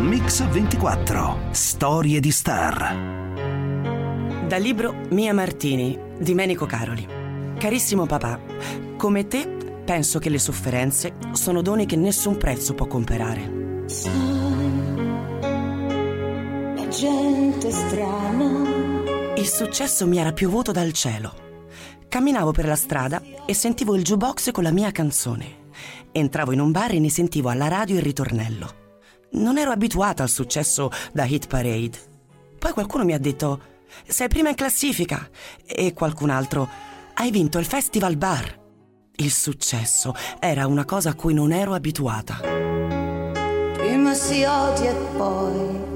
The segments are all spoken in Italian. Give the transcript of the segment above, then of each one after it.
Mix 24 Storie di star. Dal libro Mia Martini di Menico Caroli. Carissimo papà, come te penso che le sofferenze sono doni che nessun prezzo può comprare. La gente strana. Il successo mi era piovuto dal cielo. Camminavo per la strada e sentivo il jukebox con la mia canzone. Entravo in un bar e ne sentivo alla radio il ritornello. Non ero abituata al successo da hit parade. Poi qualcuno mi ha detto: Sei prima in classifica. E qualcun altro: Hai vinto il Festival Bar. Il successo era una cosa a cui non ero abituata. Prima si odia e poi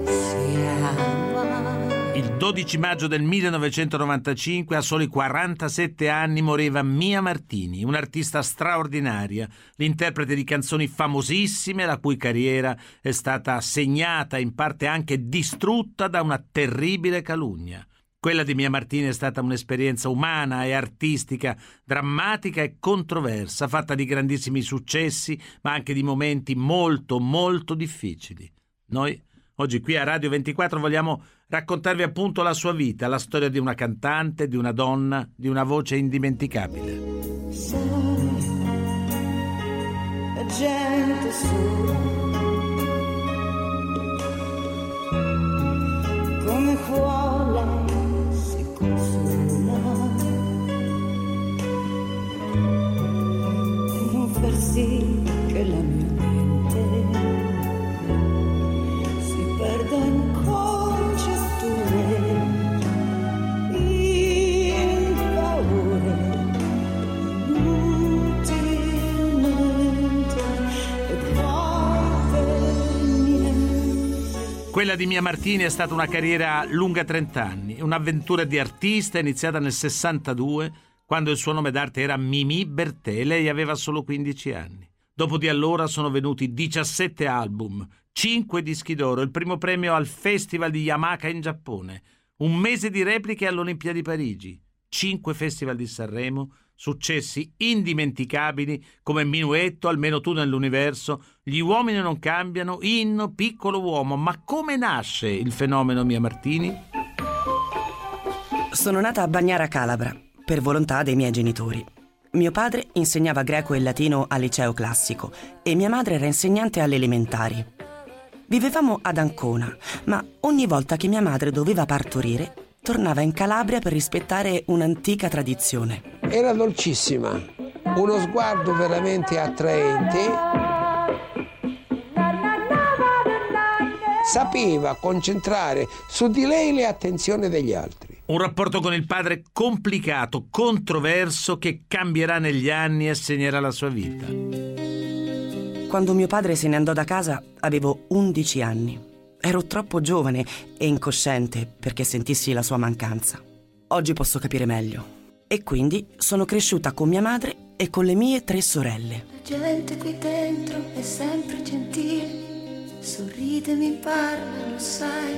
12 maggio del 1995, a soli 47 anni, moriva Mia Martini, un'artista straordinaria, l'interprete di canzoni famosissime, la cui carriera è stata segnata, in parte anche distrutta da una terribile calunnia. Quella di Mia Martini è stata un'esperienza umana e artistica, drammatica e controversa, fatta di grandissimi successi, ma anche di momenti molto, molto difficili. Noi Oggi qui a Radio 24 vogliamo raccontarvi appunto la sua vita, la storia di una cantante, di una donna, di una voce indimenticabile. Sai, gente sola. Come vuole Quella di Mia Martini è stata una carriera lunga 30 anni, un'avventura di artista iniziata nel 62, quando il suo nome d'arte era Mimi Bertè lei aveva solo 15 anni. Dopo di allora sono venuti 17 album, 5 dischi d'oro, il primo premio al Festival di Yamaha in Giappone, un mese di repliche all'Olimpia di Parigi, 5 festival di Sanremo, successi indimenticabili come Minuetto, Almeno tu nell'universo, Gli uomini non cambiano, Inno, Piccolo uomo. Ma come nasce il fenomeno Mia Martini? Sono nata a Bagnara Calabra, per volontà dei miei genitori. Mio padre insegnava greco e latino al liceo classico e mia madre era insegnante alle elementari. Vivevamo ad Ancona, ma ogni volta che mia madre doveva partorire, tornava in Calabria per rispettare un'antica tradizione. Era dolcissima, uno sguardo veramente attraente. Sapeva concentrare su di lei le attenzioni degli altri. Un rapporto con il padre complicato, controverso, che cambierà negli anni e segnerà la sua vita. Quando mio padre se ne andò da casa avevo 11 anni. Ero troppo giovane e incosciente perché sentissi la sua mancanza. Oggi posso capire meglio. E quindi sono cresciuta con mia madre e con le mie tre sorelle. La gente qui dentro è sempre gentile, sorride, mi parla, lo sai.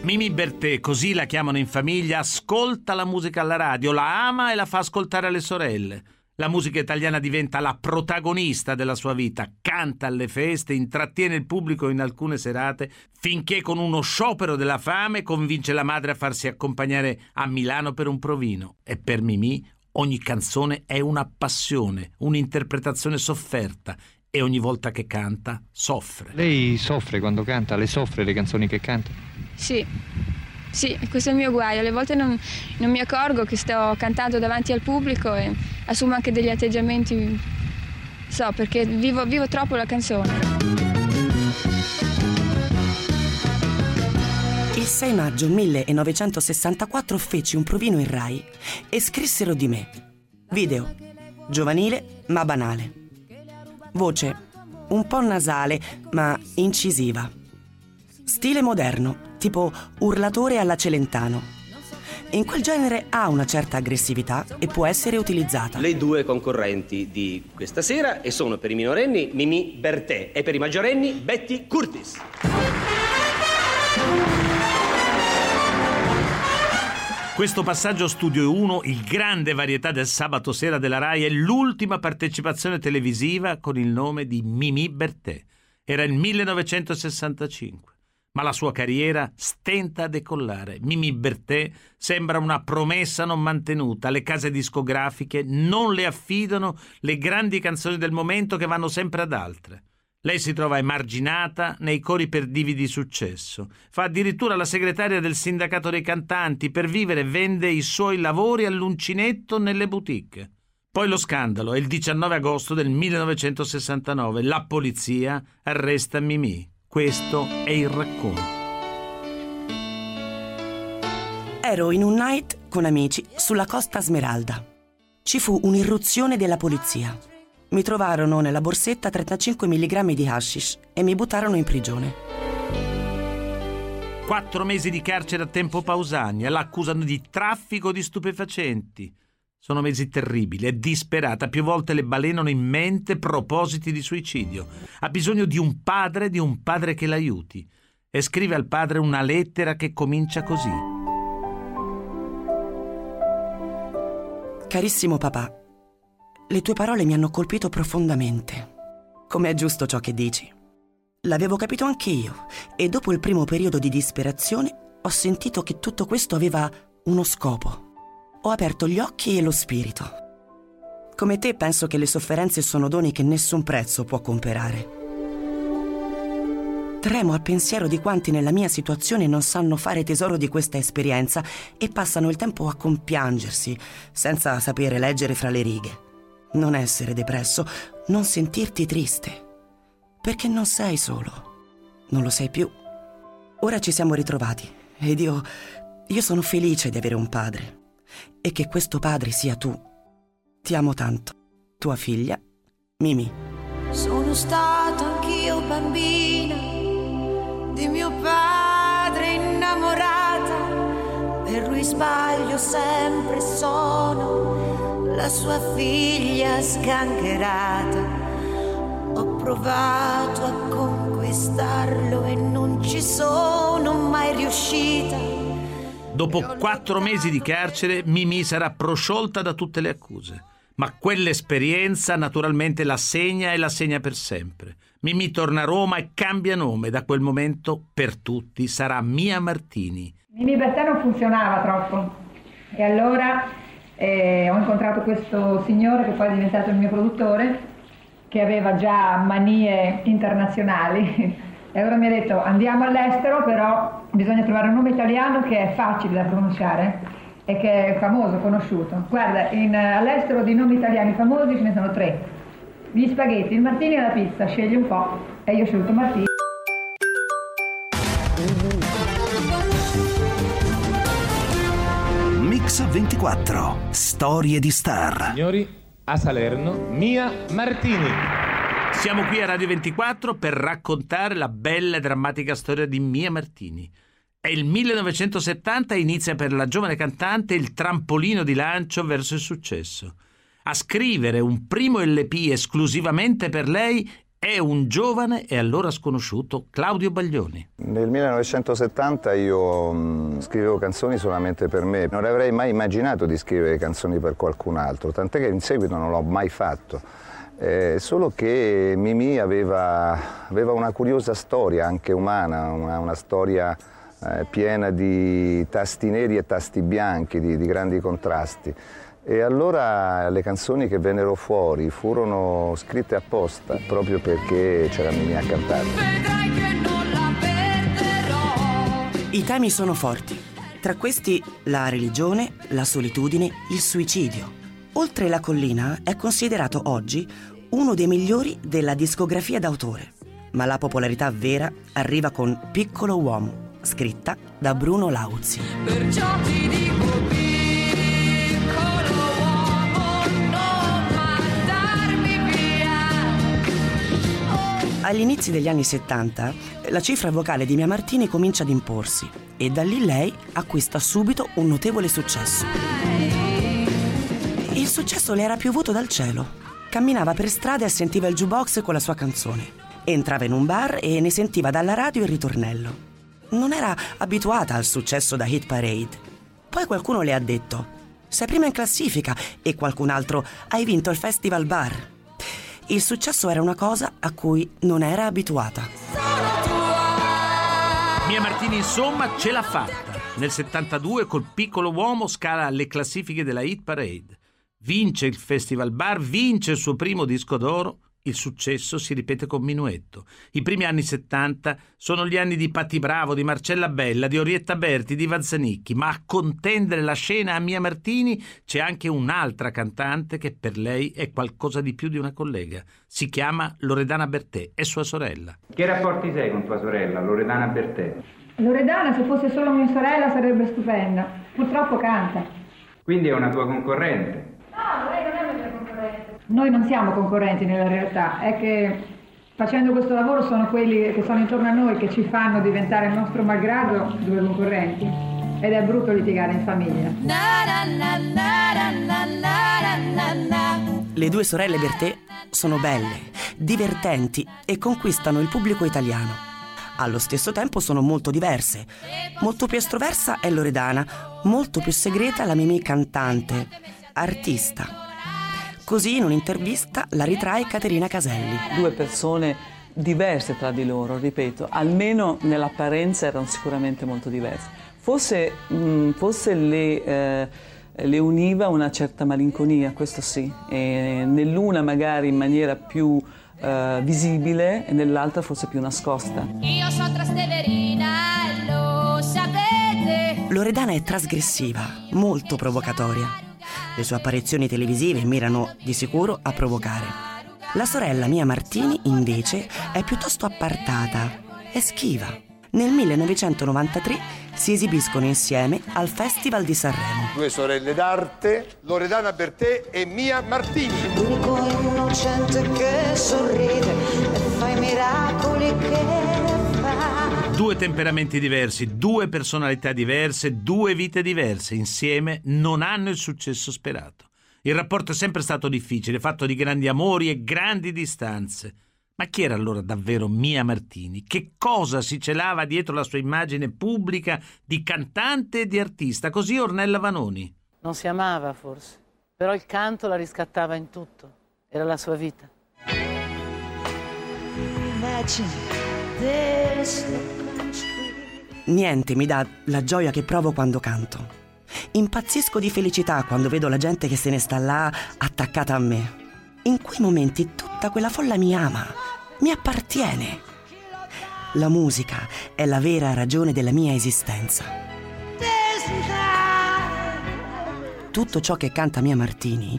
Mimi Bertè, così la chiamano in famiglia, ascolta la musica alla radio, la ama e la fa ascoltare alle sorelle. La musica italiana diventa la protagonista della sua vita, canta alle feste, intrattiene il pubblico in alcune serate, finché con uno sciopero della fame convince la madre a farsi accompagnare a Milano per un provino. E per Mimì ogni canzone è una passione, un'interpretazione sofferta e ogni volta che canta soffre. Lei soffre quando canta? Le soffre le canzoni che canta? Sì, sì, questo è il mio guaio. Alle volte non, non mi accorgo che sto cantando davanti al pubblico e assumo anche degli atteggiamenti. So, perché vivo, vivo troppo la canzone. Il 6 maggio 1964 feci un provino in Rai e scrissero di me. Video. Giovanile ma banale. Voce. Un po' nasale ma incisiva. Stile moderno, tipo urlatore alla Celentano. In quel genere ha una certa aggressività e può essere utilizzata. Le due concorrenti di questa sera e sono per i minorenni Mimi Bertè e per i maggiorenni Betty Curtis. Questo passaggio Studio 1, il grande varietà del sabato sera della RAI, è l'ultima partecipazione televisiva con il nome di Mimì Bertè. Era il 1965 ma la sua carriera stenta a decollare. Mimi Bertè sembra una promessa non mantenuta. Le case discografiche non le affidano le grandi canzoni del momento che vanno sempre ad altre. Lei si trova emarginata nei cori per divi di successo. Fa addirittura la segretaria del sindacato dei cantanti. Per vivere vende i suoi lavori all'uncinetto nelle boutique. Poi lo scandalo è il 19 agosto del 1969. La polizia arresta Mimì. Questo è il racconto. Ero in un night con amici sulla costa Smeralda. Ci fu un'irruzione della polizia. Mi trovarono nella borsetta 35 mg di hashish e mi buttarono in prigione. Quattro mesi di carcere a tempo Pausania l'accusano di traffico di stupefacenti. Sono mesi terribili, è disperata, più volte le balenano in mente propositi di suicidio. Ha bisogno di un padre, di un padre che l'aiuti. E scrive al padre una lettera che comincia così. Carissimo papà, le tue parole mi hanno colpito profondamente. Come è giusto ciò che dici. L'avevo capito anche io e dopo il primo periodo di disperazione ho sentito che tutto questo aveva uno scopo ho aperto gli occhi e lo spirito. Come te penso che le sofferenze sono doni che nessun prezzo può comperare. Tremo al pensiero di quanti nella mia situazione non sanno fare tesoro di questa esperienza e passano il tempo a compiangersi, senza sapere leggere fra le righe. Non essere depresso, non sentirti triste, perché non sei solo, non lo sei più. Ora ci siamo ritrovati ed io, io sono felice di avere un padre e che questo padre sia tu. Ti amo tanto. Tua figlia, Mimi. Sono stato anch'io bambina di mio padre innamorata. Per lui sbaglio sempre sono la sua figlia sgangherata. Ho provato a conquistarlo e non ci sono mai riuscita Dopo quattro mesi di carcere, Mimi sarà prosciolta da tutte le accuse. Ma quell'esperienza naturalmente la segna e la segna per sempre. Mimì torna a Roma e cambia nome. Da quel momento, per tutti, sarà Mia Martini. Mimì Bertè non funzionava troppo. E allora eh, ho incontrato questo signore che poi è diventato il mio produttore, che aveva già manie internazionali e allora mi ha detto andiamo all'estero, però bisogna trovare un nome italiano che è facile da pronunciare e che è famoso, conosciuto. Guarda, in, all'estero di nomi italiani famosi ce ne sono tre. Gli spaghetti, il martini e la pizza, scegli un po'. E io ho scelto martini. Mix 24. Storie di star. Signori, a Salerno, Mia Martini. Siamo qui a Radio 24 per raccontare la bella e drammatica storia di Mia Martini. È il 1970 e inizia per la giovane cantante il trampolino di lancio verso il successo. A scrivere un primo LP esclusivamente per lei è un giovane e allora sconosciuto Claudio Baglioni. Nel 1970 io mm, scrivevo canzoni solamente per me, non avrei mai immaginato di scrivere canzoni per qualcun altro, tant'è che in seguito non l'ho mai fatto. Eh, solo che Mimì aveva, aveva, una curiosa storia, anche umana, una, una storia eh, piena di tasti neri e tasti bianchi, di, di, grandi contrasti. E allora le canzoni che vennero fuori furono scritte apposta, proprio perché c'era Mimì a cantare. I temi sono forti, tra questi la religione, la solitudine, il suicidio. Oltre la collina è considerato oggi uno dei migliori della discografia d'autore, ma la popolarità vera arriva con Piccolo Uomo, scritta da Bruno Lauzi. Perciò ti dico piccolo uomo, non mandarmi via. Agli inizi degli anni 70, la cifra vocale di Mia Martini comincia ad imporsi e da lì lei acquista subito un notevole successo. Il successo le era piovuto dal cielo. Camminava per strada e sentiva il jukebox con la sua canzone. Entrava in un bar e ne sentiva dalla radio il ritornello. Non era abituata al successo da hit parade. Poi qualcuno le ha detto: Sei prima in classifica e qualcun altro hai vinto il Festival Bar. Il successo era una cosa a cui non era abituata. Mia Martini insomma ce l'ha fatta. Nel 72 col piccolo uomo scala le classifiche della Hit Parade. Vince il Festival Bar, vince il suo primo disco d'oro il successo si ripete con Minuetto. I primi anni 70 sono gli anni di Patti Bravo, di Marcella Bella, di Orietta Berti, di Vanzanicchi, ma a contendere la scena a Mia Martini c'è anche un'altra cantante che per lei è qualcosa di più di una collega. Si chiama Loredana Bertè, è sua sorella. Che rapporti sei con tua sorella, Loredana Bertè? Loredana, se fosse solo mia sorella, sarebbe stupenda. Purtroppo canta. Quindi è una tua concorrente? No, lei non è una mia concorrente. Noi non siamo concorrenti nella realtà, è che facendo questo lavoro sono quelli che sono intorno a noi che ci fanno diventare il nostro malgrado due concorrenti ed è brutto litigare in famiglia. Le due sorelle Bertè sono belle, divertenti e conquistano il pubblico italiano. Allo stesso tempo sono molto diverse. Molto più estroversa è Loredana, molto più segreta la Mimì cantante, artista. Così in un'intervista la ritrae Caterina Caselli. Due persone diverse tra di loro, ripeto, almeno nell'apparenza erano sicuramente molto diverse. Forse, mh, forse le, eh, le, univa una certa malinconia, questo sì, e nell'una magari in maniera più eh, visibile e nell'altra forse più nascosta. Io sono Trasteverina lo sapete. Loredana è trasgressiva, molto provocatoria. Le sue apparizioni televisive mirano di sicuro a provocare. La sorella Mia Martini, invece, è piuttosto appartata e schiva. Nel 1993 si esibiscono insieme al Festival di Sanremo. Due sorelle d'arte, Loredana Bertè e Mia Martini. L'unico innocente che sorride e fa i miracoli che Due temperamenti diversi, due personalità diverse, due vite diverse, insieme non hanno il successo sperato. Il rapporto è sempre stato difficile, fatto di grandi amori e grandi distanze. Ma chi era allora davvero Mia Martini? Che cosa si celava dietro la sua immagine pubblica di cantante e di artista? Così Ornella Vanoni. Non si amava forse, però il canto la riscattava in tutto. Era la sua vita. Imagine this Niente mi dà la gioia che provo quando canto. Impazzisco di felicità quando vedo la gente che se ne sta là attaccata a me. In quei momenti tutta quella folla mi ama, mi appartiene. La musica è la vera ragione della mia esistenza. Tutto ciò che canta Mia Martini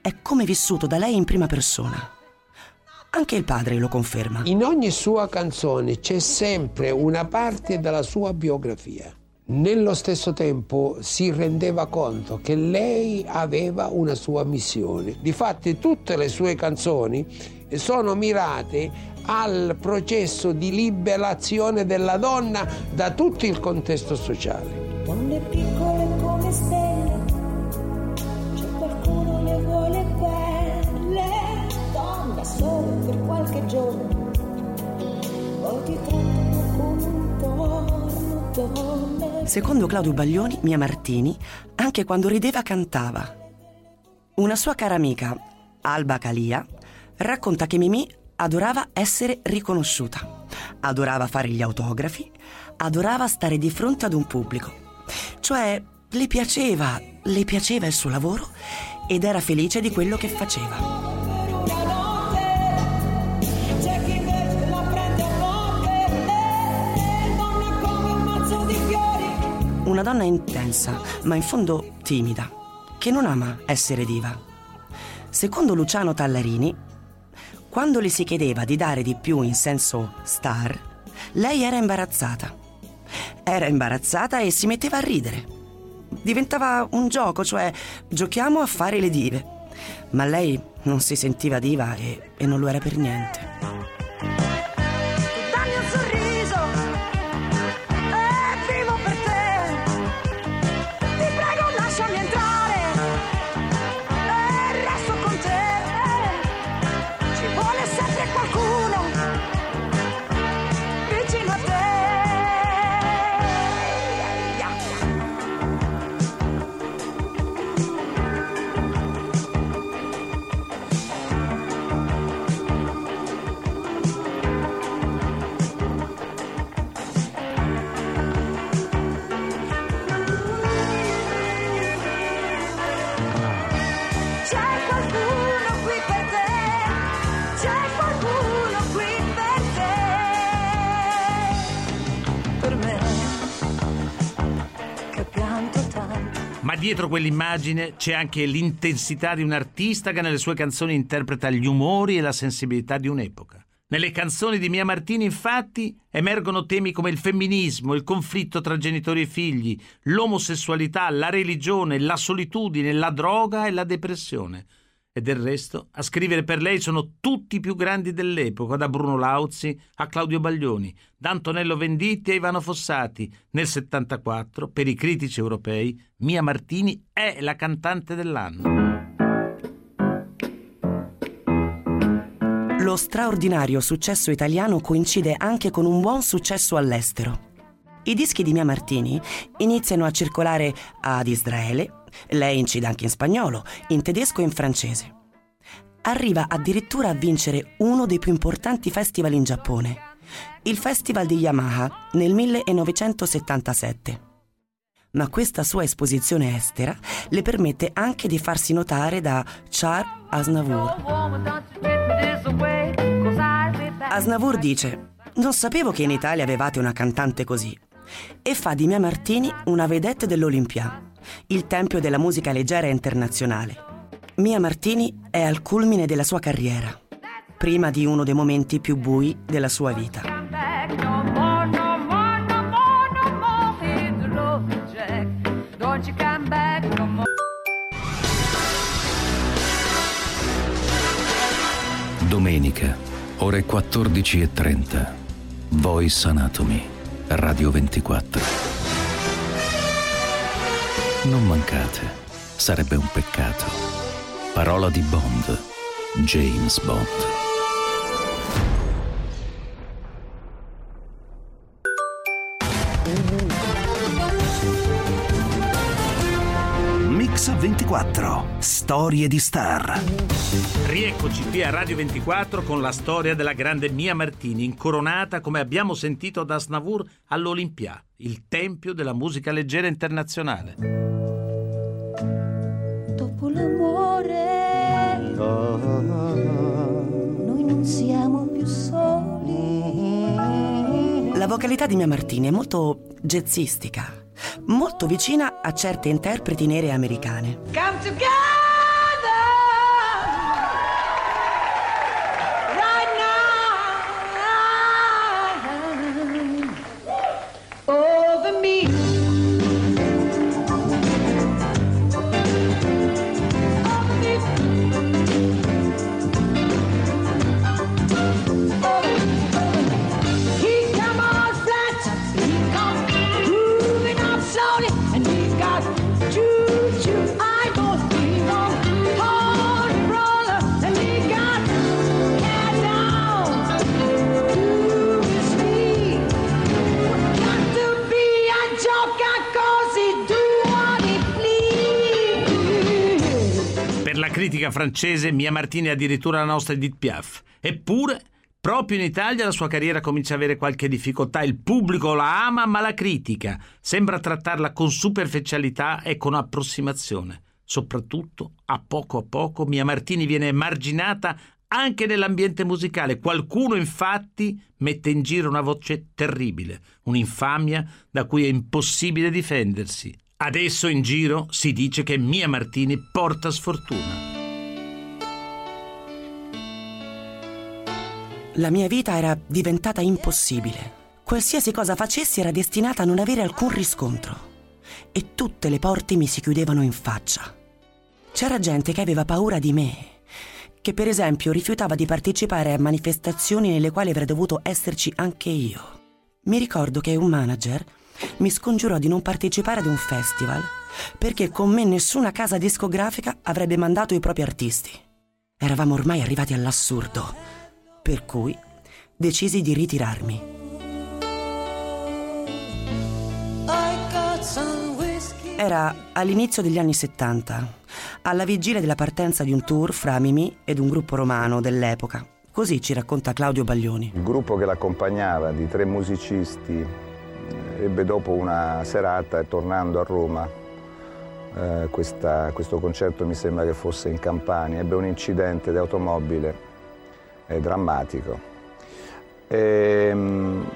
è come vissuto da lei in prima persona. Anche il padre lo conferma. In ogni sua canzone c'è sempre una parte della sua biografia. Nello stesso tempo si rendeva conto che lei aveva una sua missione. Difatti tutte le sue canzoni sono mirate al processo di liberazione della donna da tutto il contesto sociale. Donne piccole come stelle, solo per qualche giorno, poi ti trattano come un torno, donne. Secondo Claudio Baglioni, Mia Martini, anche quando rideva cantava. Una sua cara amica, Alba Calia, racconta che Mimì adorava essere riconosciuta, adorava fare gli autografi, adorava stare di fronte ad un pubblico. Cioè, le piaceva, le piaceva il suo lavoro ed era felice di quello che faceva. Una donna intensa, ma in fondo timida, che non ama essere diva. Secondo Luciano Tallarini, quando le si chiedeva di dare di più in senso star, lei era imbarazzata. Era imbarazzata e si metteva a ridere. Diventava un gioco, cioè giochiamo a fare le dive. Ma lei non si sentiva diva e, e non lo era per niente. Dietro quell'immagine c'è anche l'intensità di un artista che nelle sue canzoni interpreta gli umori e la sensibilità di un'epoca. Nelle canzoni di Mia Martini, infatti, emergono temi come il femminismo, il conflitto tra genitori e figli, l'omosessualità, la religione, la solitudine, la droga e la depressione. E del resto, a scrivere per lei sono tutti i più grandi dell'epoca, da Bruno Lauzi a Claudio Baglioni, da Antonello Venditti a Ivano Fossati. Nel 74, per i critici europei, Mia Martini è la cantante dell'anno. Lo straordinario successo italiano coincide anche con un buon successo all'estero. I dischi di Mia Martini iniziano a circolare ad Israele, lei incide anche in spagnolo, in tedesco e in francese. Arriva addirittura a vincere uno dei più importanti festival in Giappone, il Festival di Yamaha nel 1977. Ma questa sua esposizione estera le permette anche di farsi notare da Charles Aznavour. Aznavour dice: Non sapevo che in Italia avevate una cantante così. E fa di Mia Martini una vedette dell'Olimpia, il tempio della musica leggera internazionale. Mia Martini è al culmine della sua carriera, prima di uno dei momenti più bui della sua vita. Domenica, ore 14.30. Voice Anatomy, Radio 24. Non mancate, sarebbe un peccato. Parola di Bond, James Bond. Mix 24. Storie di star. Rieccoci qui a Radio 24 con la storia della grande Mia Martini, incoronata, come abbiamo sentito da Snavour, all'Olimpia, il tempio della musica leggera internazionale. Dopo l'amore, noi non siamo più soli. La vocalità di Mia Martini è molto jazzistica, molto vicina a certe interpreti nere americane. Come right la critica francese, Mia Martini addirittura la nostra Edith Piaf. Eppure, proprio in Italia la sua carriera comincia a avere qualche difficoltà. Il pubblico la ama, ma la critica. Sembra trattarla con superficialità e con approssimazione. Soprattutto, a poco a poco, Mia Martini viene emarginata anche nell'ambiente musicale. Qualcuno, infatti, mette in giro una voce terribile, un'infamia da cui è impossibile difendersi. Adesso in giro si dice che Mia Martini porta sfortuna. La mia vita era diventata impossibile. Qualsiasi cosa facessi era destinata a non avere alcun riscontro. E tutte le porte mi si chiudevano in faccia. C'era gente che aveva paura di me, che per esempio rifiutava di partecipare a manifestazioni nelle quali avrei dovuto esserci anche io. Mi ricordo che un manager mi scongiurò di non partecipare ad un festival perché con me nessuna casa discografica avrebbe mandato i propri artisti. Eravamo ormai arrivati all'assurdo per cui decisi di ritirarmi. Era all'inizio degli anni 70, alla vigilia della partenza di un tour fra Mimì ed un gruppo romano dell'epoca. Così ci racconta Claudio Baglioni. Il gruppo che l'accompagnava di tre musicisti ebbe dopo una serata, tornando a Roma, eh, questa- questo concerto mi sembra che fosse in Campania, ebbe un incidente di automobile eh, drammatico. Ehm,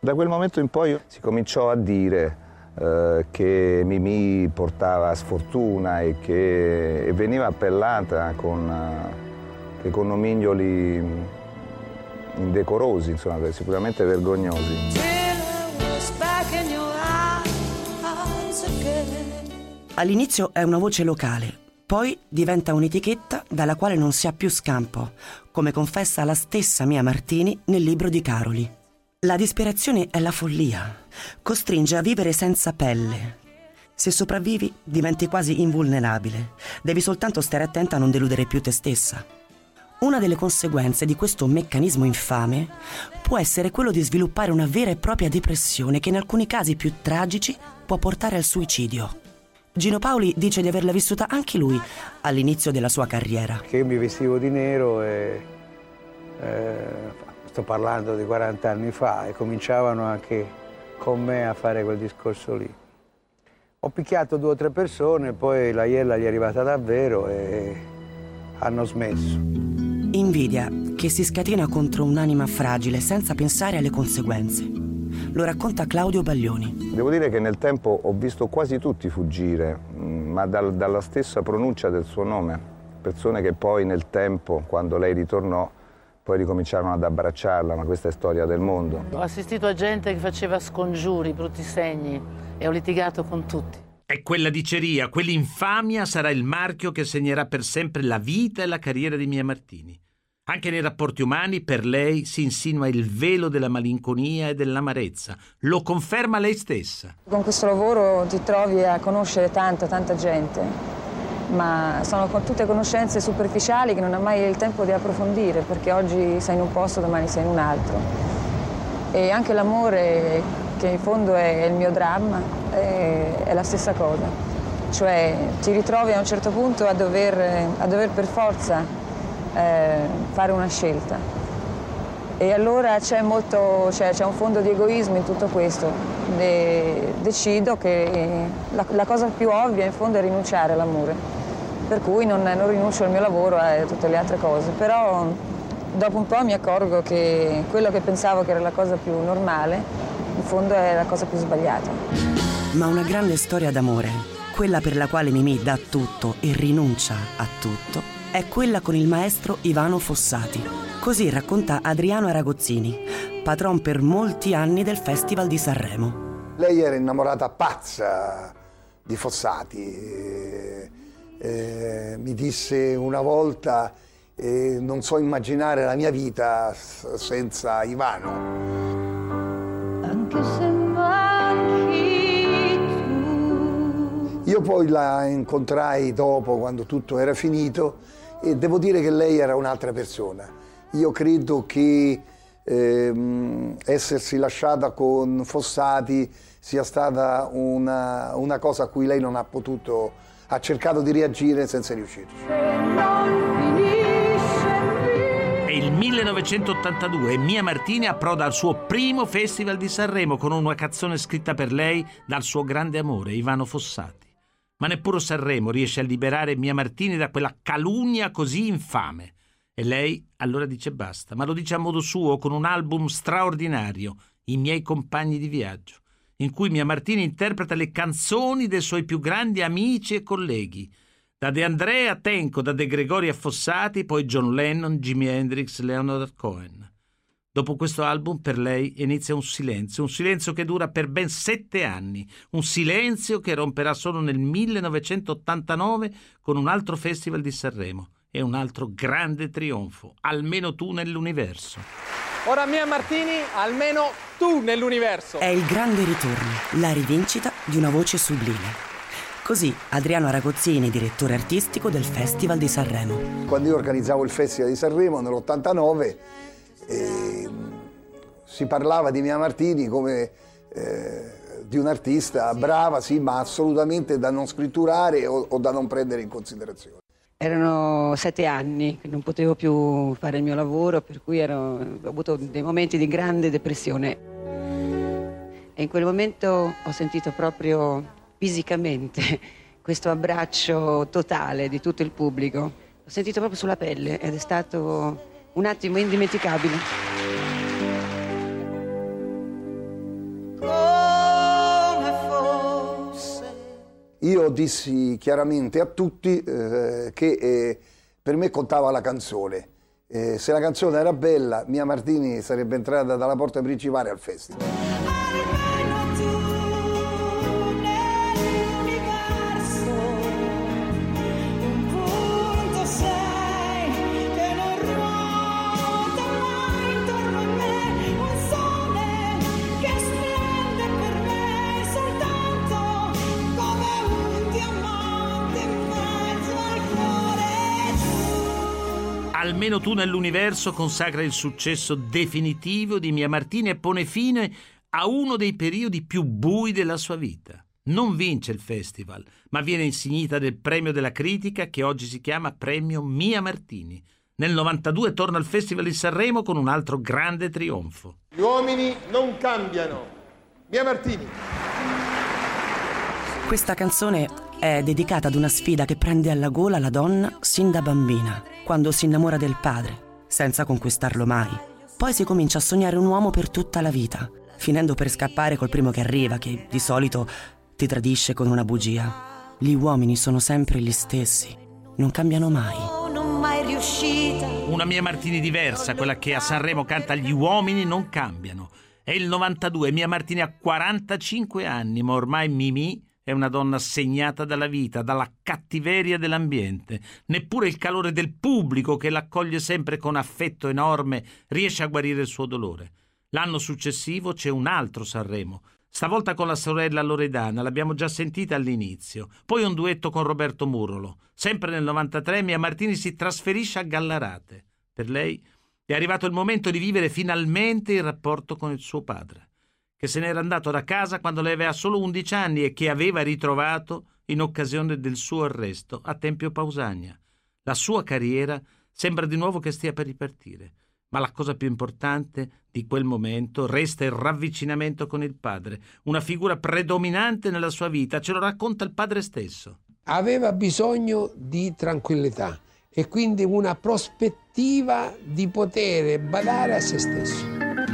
da quel momento in poi si cominciò a dire eh, che Mimì portava sfortuna e che e veniva appellata con, eh, con nomignoli indecorosi, insomma, sicuramente vergognosi. All'inizio è una voce locale, poi diventa un'etichetta dalla quale non si ha più scampo, come confessa la stessa Mia Martini nel libro di Caroli. La disperazione è la follia, costringe a vivere senza pelle. Se sopravvivi diventi quasi invulnerabile, devi soltanto stare attenta a non deludere più te stessa. Una delle conseguenze di questo meccanismo infame può essere quello di sviluppare una vera e propria depressione che in alcuni casi più tragici può portare al suicidio. Gino Paoli dice di averla vissuta anche lui all'inizio della sua carriera. Che io mi vestivo di nero e eh, sto parlando di 40 anni fa e cominciavano anche con me a fare quel discorso lì. Ho picchiato due o tre persone, poi la iella gli è arrivata davvero e hanno smesso. Invidia che si scatena contro un'anima fragile senza pensare alle conseguenze. Lo racconta Claudio Baglioni. Devo dire che nel tempo ho visto quasi tutti fuggire, mm, ma dal- dalla stessa pronuncia del suo nome. Persone che poi nel tempo, quando lei ritornò, poi ricominciarono ad abbracciarla, ma questa è storia del mondo. Ho assistito a gente che faceva scongiuri, brutti segni e ho litigato con tutti. E quella diceria, quell'infamia sarà il marchio che segnerà per sempre la vita e la carriera di Mia Martini. Anche nei rapporti umani per lei si insinua il velo della malinconia e dell'amarezza. Lo conferma lei stessa. Con questo lavoro ti trovi a conoscere tanta, tanta gente, ma sono tutte conoscenze superficiali che non hai mai il tempo di approfondire, perché oggi sei in un posto, domani sei in un altro. E anche l'amore, che in fondo è il mio dramma, è, è la stessa cosa. Cioè ti ritrovi a un certo punto a dover, a dover per forza eh, fare una scelta. E allora c'è, molto, c'è, c'è un fondo di egoismo in tutto questo. De- decido che la, la cosa più ovvia in fondo è rinunciare all'amore. Per cui non, non rinuncio al mio lavoro e a tutte le altre cose. Però dopo un po' mi accorgo che quello che pensavo che era la cosa più normale, in fondo è la cosa più sbagliata. Ma una grande storia d'amore, quella per la quale Mimì dà tutto e rinuncia a tutto, è quella con il maestro Ivano Fossati. Così racconta Adriano Aragozzini, patron per molti anni del Festival di Sanremo. Lei era innamorata pazza di Fossati. eh, eh, mi disse una volta eh, non so immaginare la mia vita senza Ivano. Anche se Io poi la incontrai dopo, quando tutto era finito, e devo dire che lei era un'altra persona. Io credo che ehm, essersi lasciata con Fossati sia stata una, una cosa a cui lei non ha potuto, ha cercato di reagire senza riuscirci. È il 1982 e Mia Martini approda al suo primo festival di Sanremo con una canzone scritta per lei dal suo grande amore, Ivano Fossati. Ma neppure Sanremo riesce a liberare Mia Martini da quella calunnia così infame. E lei allora dice basta, ma lo dice a modo suo con un album straordinario, I miei compagni di viaggio, in cui Mia Martini interpreta le canzoni dei suoi più grandi amici e colleghi, da De André a Tenco, da De Gregori a Fossati, poi John Lennon, Jimi Hendrix, Leonard Cohen. Dopo questo album per lei inizia un silenzio, un silenzio che dura per ben sette anni, un silenzio che romperà solo nel 1989 con un altro festival di Sanremo e un altro grande trionfo, almeno tu nell'universo. Ora Mia Martini, almeno tu nell'universo. È il grande ritorno, la rivincita di una voce sublime. Così Adriano Aragozzini, direttore artistico del Festival di Sanremo. Quando io organizzavo il Festival di Sanremo nell'89 eh, si parlava di Mia Martini come eh, di un'artista brava, sì, ma assolutamente da non scritturare o, o da non prendere in considerazione. Erano sette anni che non potevo più fare il mio lavoro, per cui ero- ho avuto dei momenti di grande depressione. E in quel momento ho sentito proprio fisicamente questo abbraccio totale di tutto il pubblico. L'ho sentito proprio sulla pelle ed è stato un attimo indimenticabile. come io dissi chiaramente a tutti eh, che eh, per me contava la canzone. Eh, se la canzone era bella, Mia Martini sarebbe entrata dalla porta principale al festival. Almeno tu nell'universo consacra il successo definitivo di Mia Martini e pone fine a uno dei periodi più bui della sua vita. Non vince il festival, ma viene insignita del premio della critica che oggi si chiama Premio Mia Martini. Nel 92 torna al Festival di Sanremo con un altro grande trionfo. Gli uomini non cambiano. Mia Martini. Questa canzone è dedicata ad una sfida che prende alla gola la donna sin da bambina, quando si innamora del padre, senza conquistarlo mai. Poi si comincia a sognare un uomo per tutta la vita, finendo per scappare col primo che arriva, che di solito ti tradisce con una bugia. Gli uomini sono sempre gli stessi, non cambiano mai. non mai riuscita Una Mia Martini diversa, quella che a Sanremo canta Gli uomini non cambiano. È il 92, Mia Martini ha 45 anni, ma ormai Mimì è una donna segnata dalla vita, dalla cattiveria dell'ambiente. Neppure il calore del pubblico che l'accoglie sempre con affetto enorme riesce a guarire il suo dolore. L'anno successivo c'è un altro Sanremo. Stavolta con la sorella Loredana, l'abbiamo già sentita all'inizio. Poi un duetto con Roberto Murolo. Sempre nel 93 Mia Martini si trasferisce a Gallarate. Per lei è arrivato il momento di vivere finalmente il rapporto con il suo padre, che se n'era andato da casa quando lei aveva solo 11 anni e che aveva ritrovato in occasione del suo arresto a Tempio Pausania. La sua carriera sembra di nuovo che stia per ripartire, ma la cosa più importante di quel momento resta il ravvicinamento con il padre, una figura predominante nella sua vita, ce lo racconta il padre stesso. Aveva bisogno di tranquillità e quindi una prospettiva di poter badare a se stesso.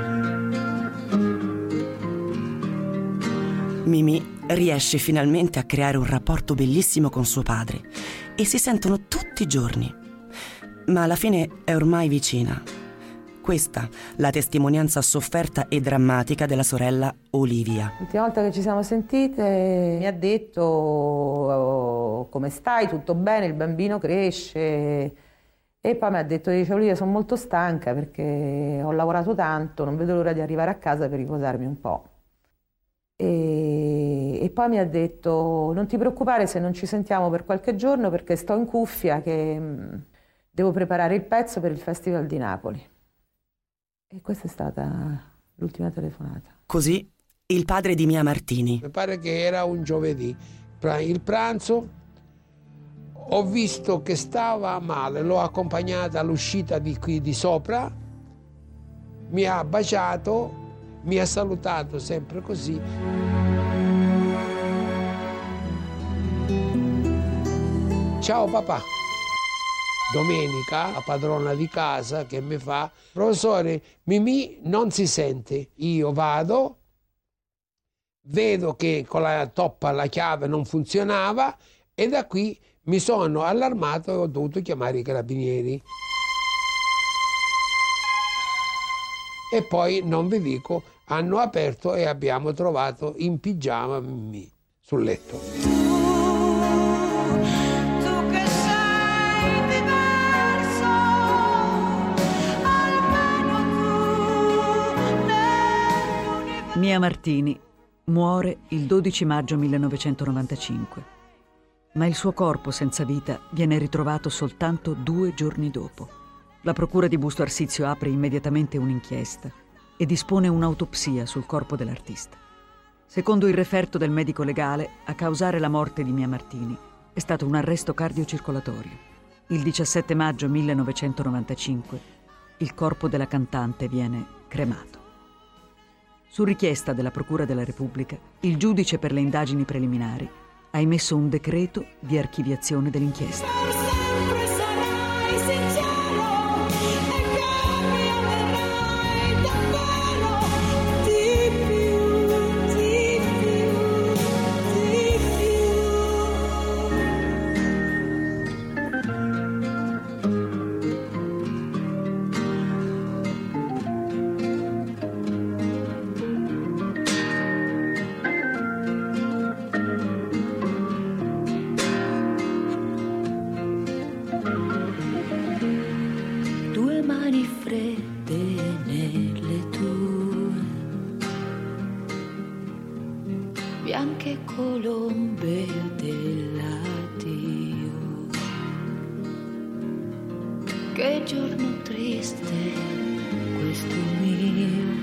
Mimi riesce finalmente a creare un rapporto bellissimo con suo padre e si sentono tutti i giorni. Ma alla fine è ormai vicina. Questa la testimonianza sofferta e drammatica della sorella Olivia. L'ultima volta che ci siamo sentite mi ha detto "Oh, come stai, tutto bene, il bambino cresce e poi mi ha detto, dice Olivia sono molto stanca perché ho lavorato tanto, non vedo l'ora di arrivare a casa per riposarmi un po'. E, e poi mi ha detto non ti preoccupare se non ci sentiamo per qualche giorno perché sto in cuffia che mh, devo preparare il pezzo per il Festival di Napoli. E questa è stata l'ultima telefonata. Così il padre di Mia Martini. Mi pare che era un giovedì. Il pranzo ho visto che stava male, l'ho accompagnata all'uscita di qui di sopra, mi ha baciato, mi ha salutato sempre così. Ciao papà. Domenica la padrona di casa che mi fa, professore, Mimì non si sente. Io vado, vedo che con la toppa la chiave non funzionava e da qui mi sono allarmato e ho dovuto chiamare i carabinieri. E poi, non vi dico, hanno aperto e abbiamo trovato in pigiama Mimì sul letto. tu che sei diverso almeno tu Mia Martini muore il 12 maggio 1995, ma il suo corpo senza vita viene ritrovato soltanto due giorni dopo. La procura di Busto Arsizio apre immediatamente un'inchiesta e dispone un'autopsia sul corpo dell'artista. Secondo il referto del medico legale, a causare la morte di Mia Martini è stato un arresto cardiocircolatorio. Il 17 maggio 1995 il corpo della cantante viene cremato. Su richiesta della Procura della Repubblica, il giudice per le indagini preliminari ha emesso un decreto di archiviazione dell'inchiesta. Che giorno triste questo mio.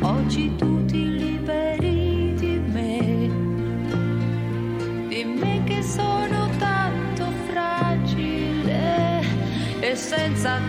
Oggi tu ti liberi di me, di me che sono tanto fragile e senza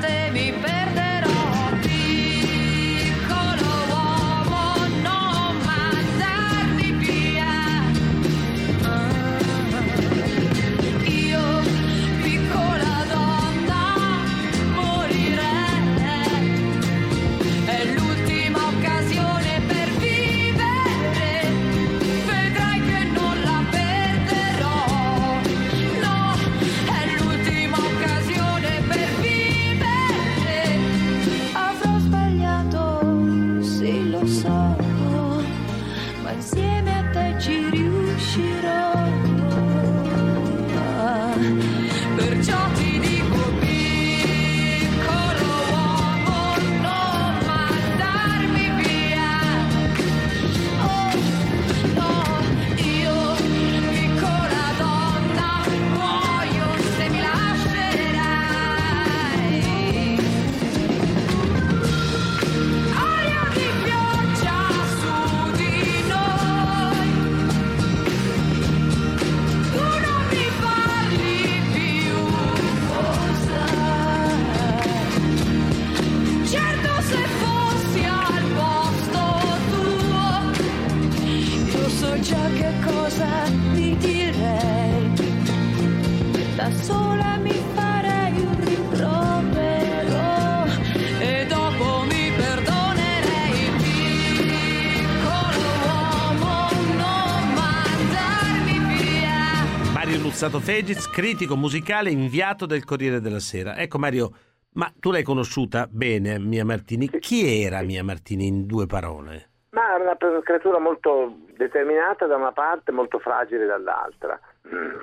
Fegiz, critico musicale inviato del Corriere della Sera. Ecco Mario, ma tu l'hai conosciuta bene, Mia Martini. Chi era Mia Martini in due parole? Ma era una creatura molto determinata da una parte, molto fragile dall'altra.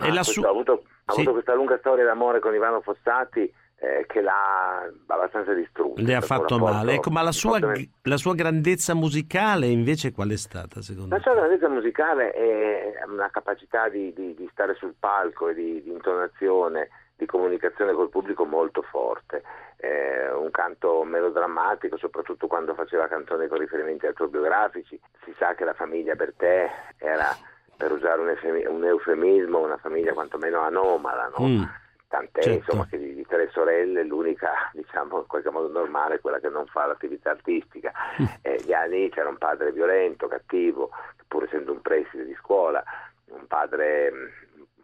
E la ha su- avuto- Ha avuto, ha Sì. avuto questa lunga storia d'amore con Ivano Fossati eh, che l'ha abbastanza distrutta. Le ha fatto rapporto male. Ecco, ma la sua, la sua grandezza musicale invece qual è stata, secondo La te? sua grandezza musicale è una capacità di, di- di stare sul palco e di, di intonazione, di comunicazione col pubblico molto forte. Eh, un canto melodrammatico, soprattutto quando faceva canzoni con riferimenti autobiografici. Si sa che la famiglia per te era, per usare un eufemismo, una famiglia quantomeno anomala, no? Mm. Tant'è Certo. insomma che di, tre sorelle l'unica diciamo in qualche modo normale è quella che non fa l'attività artistica. Eh, gli anni c'era un padre violento, cattivo, pur essendo un preside di scuola, un padre,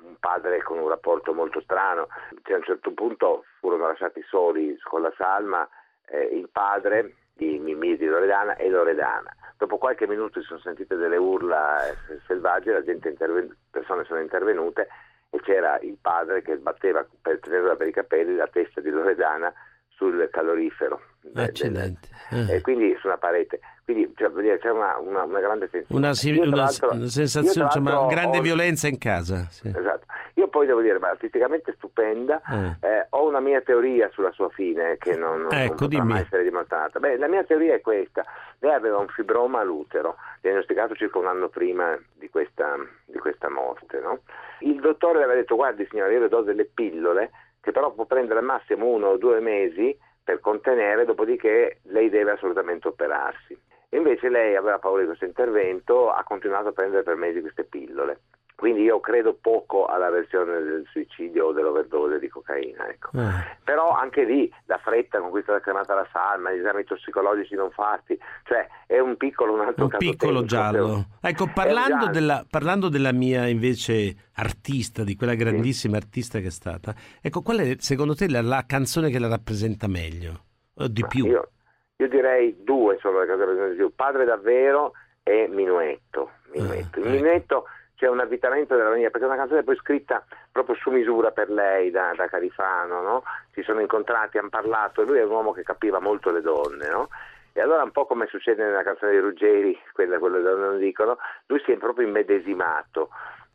un padre con un rapporto molto strano. Cioè, a un certo punto furono lasciati soli con la salma eh, il padre di Mimì di Loredana e Loredana. Dopo qualche minuto si sono sentite delle urla eh, selvagge, la gente interven- persone sono intervenute e c'era il padre che sbatteva per tenerla per i capelli la testa di Loredana sul calorifero Accidenti. del- e quindi su una parete. Quindi cioè, c'è una, una- una grande sensibilità. Una, si- una- sensazione, insomma, grande ho- violenza in casa. sì. Esatto. Io poi devo dire, ma artisticamente stupenda, Eh. eh, ho una mia teoria sulla sua fine che non, non- non Ecco, potrà dimmi. mai essere dimostrata. Beh, la mia teoria è questa. Lei aveva un fibroma all'utero, diagnosticato circa un anno prima di questa, di questa morte. no? Il dottore le aveva detto, guardi signora, io le do delle pillole che però può prendere al massimo uno o due mesi per contenere, dopodiché lei deve assolutamente operarsi. Invece lei aveva paura di questo intervento, ha continuato a prendere per mesi queste pillole. Quindi io credo poco alla versione del suicidio o dell'overdose di cocaina. Ecco. Eh. Però anche lì la fretta con cui è stata chiamata la salma, gli esami tossicologici non fatti, cioè è un piccolo un altro Un caso piccolo tecnico, giallo. Ecco, È un parlando giallo. della, parlando della mia invece artista, di quella grandissima artista che è stata, ecco, qual è secondo te la, la canzone che la rappresenta meglio? O di più? Io, io direi due sono le cose che rappresentano di più, Padre davvero e Minuetto. Minuetto. Ah, Minuetto c'è un avvitamento della Vaniglia, perché è una canzone poi scritta proprio su misura per lei da, da Carifano, no? si sono incontrati, hanno parlato, e lui è un uomo che capiva molto le donne, no? E allora un po' come succede nella canzone di Ruggeri, quella, quella non dicono, lui si è proprio immedesimato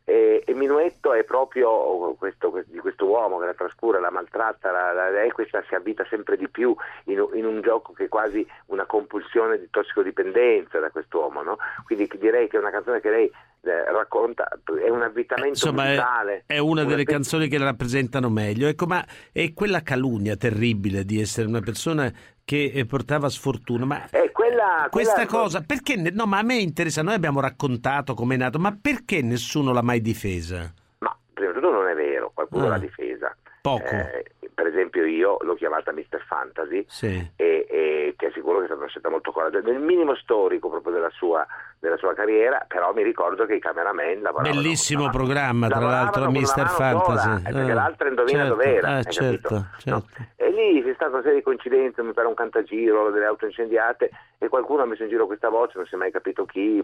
E, e Minuetto è proprio questo, di questo uomo che la trascura, la maltratta, la, la, e questa si avvita sempre di più in, in, un gioco che è quasi una compulsione di tossicodipendenza da quest'uomo. No? Quindi direi che è una canzone che lei eh, racconta, è un avvitamento Insomma, brutale. È, è una delle canzoni che la rappresentano meglio. Ecco, ma è quella calunnia terribile di essere una persona che eh, portava sfortuna. Ma È quella, questa quella- cosa, perché? No, ma a me interessa, noi abbiamo raccontato com'è nato, ma perché nessuno l'ha mai difesa? Ma prima di tutto non è vero, qualcuno Ah. l'ha difesa. Poco. Eh, per esempio io l'ho chiamata Mr. Fantasy Sì. e, e ti assicuro che è stata una scelta molto coraggiosa, nel minimo storico proprio della sua, della sua carriera, però mi ricordo che i cameraman lavoravano Bellissimo programma, tra l'altro, mano Fantasy. sola, eh, perché Ah, l'altra indovina certo, dov'era, ah, hai certo, capito? certo. E lì c'è stata una serie di coincidenze, mi pare un cantagiro, delle auto incendiate e qualcuno ha messo in giro questa voce, non si è mai capito chi,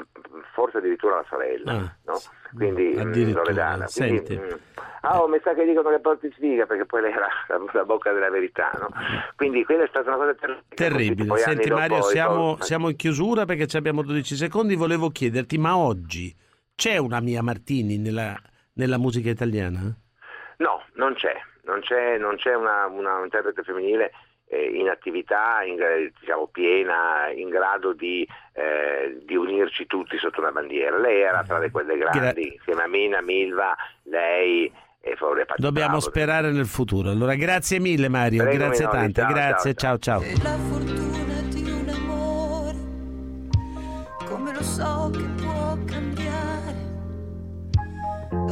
forse addirittura la sorella, Ah, no? Quindi mm, Loredana. Quindi, senti. mm, ah, oh, mi sa che dicono che porti sfiga perché poi lei era la, la bocca della verità, no? Quindi quella è stata una cosa terribile. Terribile. Poi Senti dopo Mario, i- siamo, siamo in chiusura perché ci abbiamo 12 secondi. Volevo chiederti, ma oggi c'è una Mia Martini nella, nella musica italiana? No, non c'è, non c'è, non c'è una, una interprete femminile eh, in attività, in, gra- diciamo piena, in grado di, eh, di unirci tutti sotto una bandiera. Lei era tra le quelle grandi, insieme a Mina, Milva, lei e Fauria Patti Dobbiamo Bravo. sperare nel futuro. Allora, grazie mille Mario, Prego, grazie tante, ciao, grazie, ciao ciao. La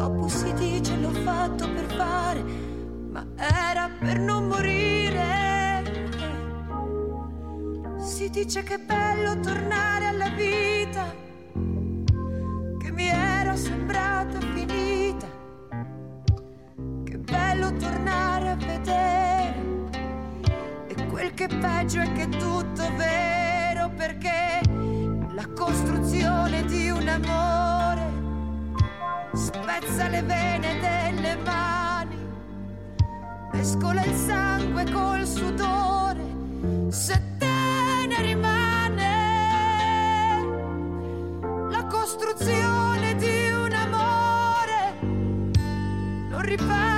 Dopo si dice l'ho fatto per fare, ma era per non morire. Si dice che è bello tornare alla vita, che mi era sembrata finita. Che bello tornare a vedere. E quel che è peggio è che è tutto vero perché la costruzione di un amore spezza le vene delle mani, mescola il sangue col sudore, se te ne rimane la costruzione di un amore non ripaga